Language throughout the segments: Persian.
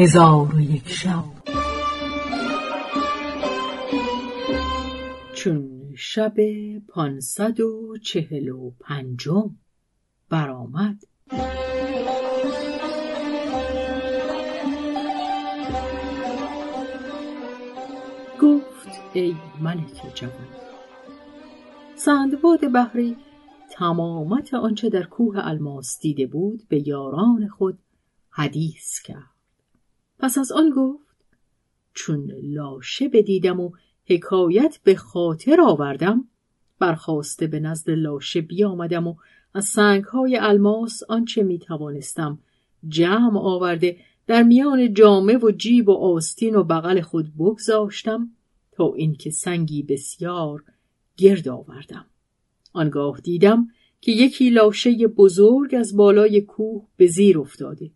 هزار و یک شب. چون شب پانصد و چهل و پنجم برآمد. گفت ای ملک جوان سندباد بحری تمامت آنچه در کوه الماس دیده بود به یاران خود حدیث کرد. پس از آن گفت چون لاشه بدیدم و حکایت به خاطر آوردم برخواسته به نزد لاشه بیامدم و از سنگهای الماس آنچه می توانستم جمع آورده در میان جامه و جیب و آستین و بغل خود بگذاشتم تا اینکه سنگی بسیار گرد آوردم. آنگاه دیدم که یکی لاشه بزرگ از بالای کوه به زیر افتاده.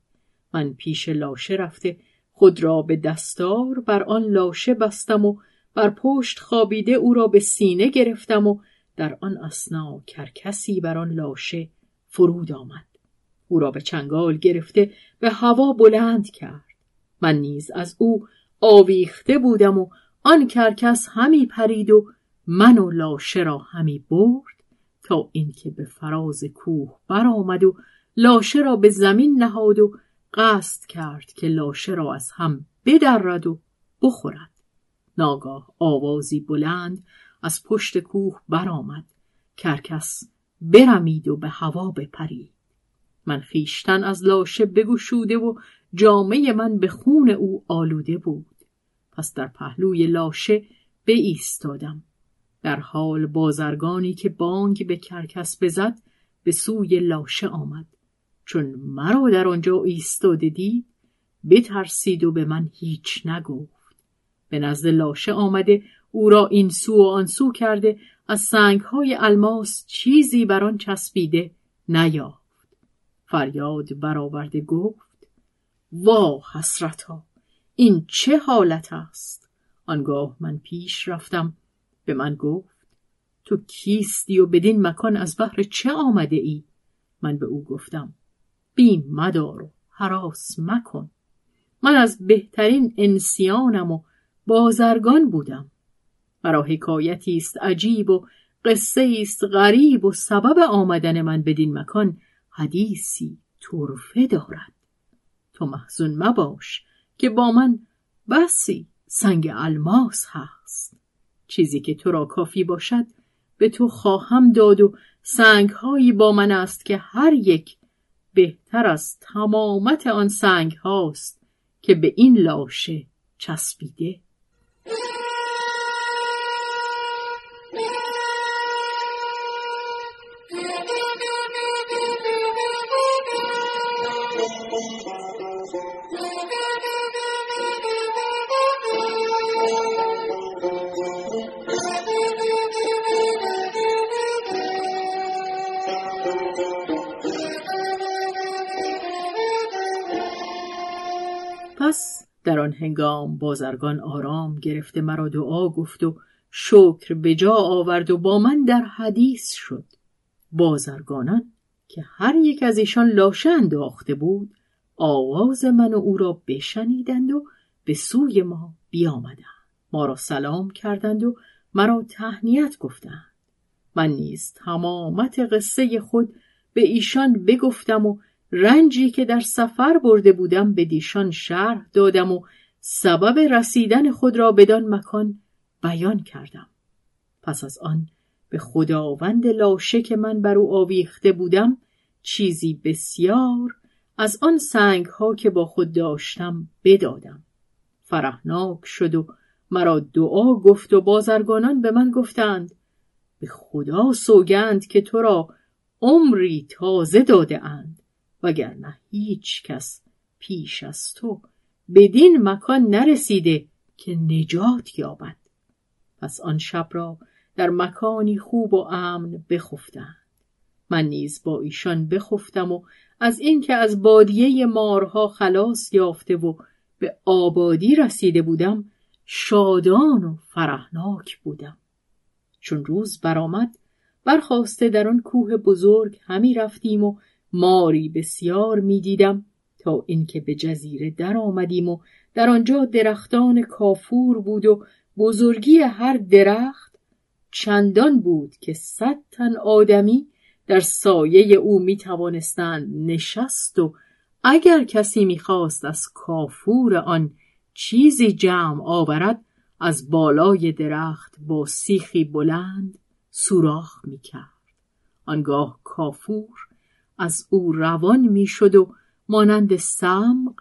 من پیش لاشه رفته خود را به دستار بر آن لاشه بستم و بر پشت خوابیده او را به سینه گرفتم و در آن اسنا کرکسی بر آن لاشه فرود آمد. او را به چنگال گرفته به هوا بلند کرد. من نیز از او آویخته بودم و آن کرکس همی پرید و من و لاشه را همی برد تا اینکه به فراز کوه برآمد و لاشه را به زمین نهاد و قصد کرد که لاشه را از هم بدرد و بخورد. ناگاه آوازی بلند از پشت کوه برآمد. کرکس برمید و به هوا بپرید. من خیشتن از لاشه بگشوده و جامعه من به خون او آلوده بود. پس در پهلوی لاشه ایستادم در حال بازرگانی که بانگ به کرکس بزد به سوی لاشه آمد. چون مرا در آنجا ایستاده دید بترسید و به من هیچ نگفت. به نزد لاشه آمده او را این سو و آن سو کرده از سنگهای الماس چیزی بر آن چسبیده نیافت. فریاد برآورده گفت وا حسرتا این چه حالت است؟ آنگاه من پیش رفتم. به من گفت تو کیستی و بدین مکان از بحر چه آمده ای؟ من به او گفتم بیم مدار و حراس مکن. من از بهترین انسیانم و بازرگان بودم. مرا حکایتی است عجیب و قصه است غریب و سبب آمدن من بدین مکان حدیثی طرفه دارد. تو محزون مباش که با من بسی سنگ الماس هست. چیزی که تو را کافی باشد به تو خواهم داد و سنگهایی با من است که هر یک بهتر از تمامت آن سنگ هاست که به این لاشه چسبیده. در آن هنگام بازرگان آرام گرفته مرا دعا گفت و شکر به جا آورد و با من در حدیث شد. بازرگانان که هر یک از ایشان لاشه انداخته بود آواز من و او را بشنیدند و به سوی ما بیامدند. ما را سلام کردند و مرا تهنیت گفتند. من نیز تمامت قصه خود به ایشان بگفتم و رنجی که در سفر برده بودم به دیشان شرح دادم و سبب رسیدن خود را بدان مکان بیان کردم. پس از آن به خداوند لاشه که من بر او آویخته بودم چیزی بسیار از آن سنگ ها که با خود داشتم بدادم. فرحناک شد و مرا دعا گفت و بازرگانان به من گفتند به خدا سوگند که تو را عمری تازه داده اند. وگرنه هیچ کس پیش از تو بدین مکان نرسیده که نجات یابد. پس آن شب را در مکانی خوب و امن بخفتند. من نیز با ایشان بخفتم و از اینکه از بادیه مارها خلاص یافته و به آبادی رسیده بودم شادان و فرحناک بودم. چون روز برآمد برخواسته در آن کوه بزرگ همی رفتیم و ماری بسیار می‌دیدم تا اینکه به جزیره در آمدیم و در آنجا درختان کافور بود و بزرگی هر درخت چندان بود که صد تن آدمی در سایه او می توانستند نشست و اگر کسی می‌خواست از کافور آن چیزی جمع آورد از بالای درخت با سیخی بلند سوراخ می‌کرد. آنگاه کافور از او روان می‌شد و مانند سمق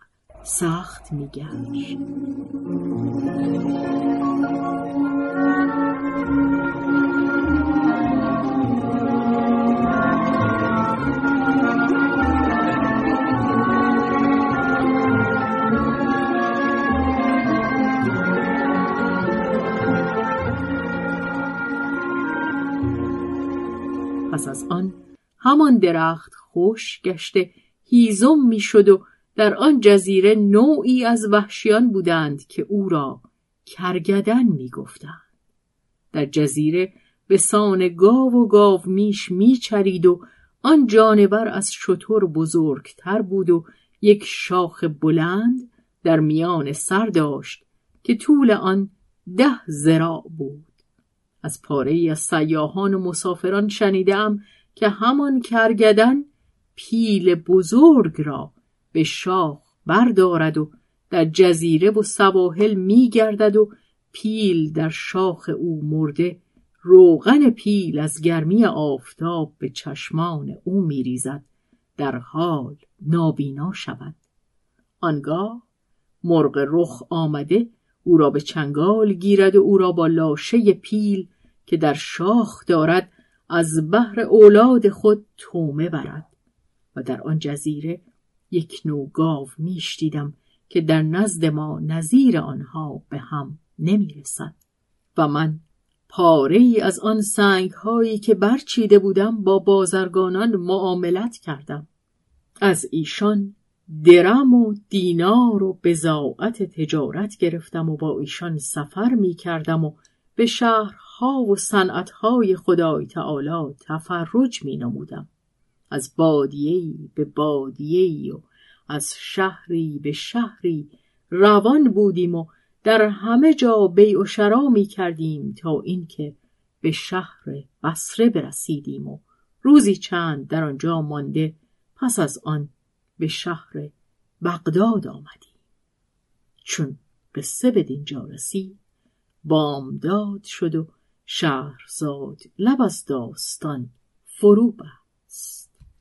سخت میگشت. پس از آن همان درخت خوش گشته هیزم می‌شد و در آن جزیره نوعی از وحشیان بودند که او را کرگدن می‌گفتند. در جزیره به سان گاو و گاو میش میچرید و آن جانور از شطور بزرگتر بود و یک شاخ بلند در میان سر داشت که طول آن ده زراع بود. از پاره ای از سیاهان و مسافران شنیدم که همان کرگدن پیل بزرگ را به شاخ بردارد و در جزیره و سواحل میگردد و پیل در شاخ او مرده روغن پیل از گرمی آفتاب به چشمان او میریزد. در حال نابینا شود. آنگاه مرغ رخ آمده او را به چنگال گیرد و او را با لاشه پیل که در شاخ دارد از بحر اولاد خود تومه برد. و در آن جزیره یک نوع گاو میشتیدم که در نزد ما نظیر آنها به هم نمی‌رسد و من پاره ای از آن سنگ هایی که برچیده بودم با بازرگانان معاملت کردم از ایشان درم و دینار و بزاعت تجارت گرفتم و با ایشان سفر می کردم و به شهرها و صنعتهای خدای تعالی تفرج می نمودم. از بادیهی به بادیهی و از شهری به شهری روان بودیم و در همه جا بیع و شرا می کردیم تا اینکه به شهر بصره برسیدیم و روزی چند در آنجا مانده پس از آن به شهر بغداد آمدیم. چون به دینجا رسید بامداد شد و شهرزاد لب از داستان فرو بست.